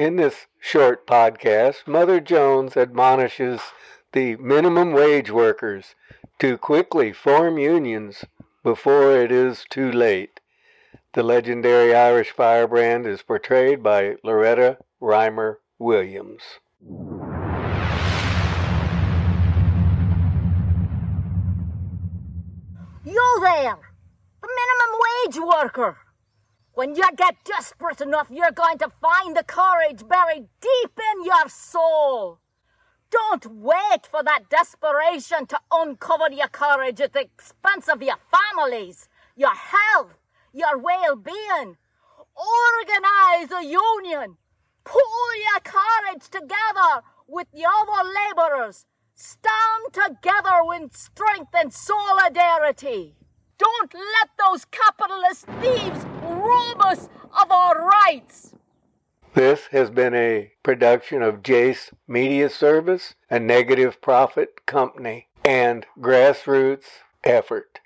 In this short podcast, Mother Jones admonishes the minimum wage workers to quickly form unions before it is too late. The legendary Irish firebrand is portrayed by Loretta Reimer Williams. You there, the minimum wage worker. When you get desperate enough, you're going to find the courage buried deep in your soul. Don't wait for that desperation to uncover your courage at the expense of your families, your health, your well-being. Organize a union. Pull your courage together with the other laborers. Stand together with strength and solidarity. Don't let those capitalist thieves rob us of our rights. This has been a production of Jace Media Service, a negative profit company, and grassroots effort.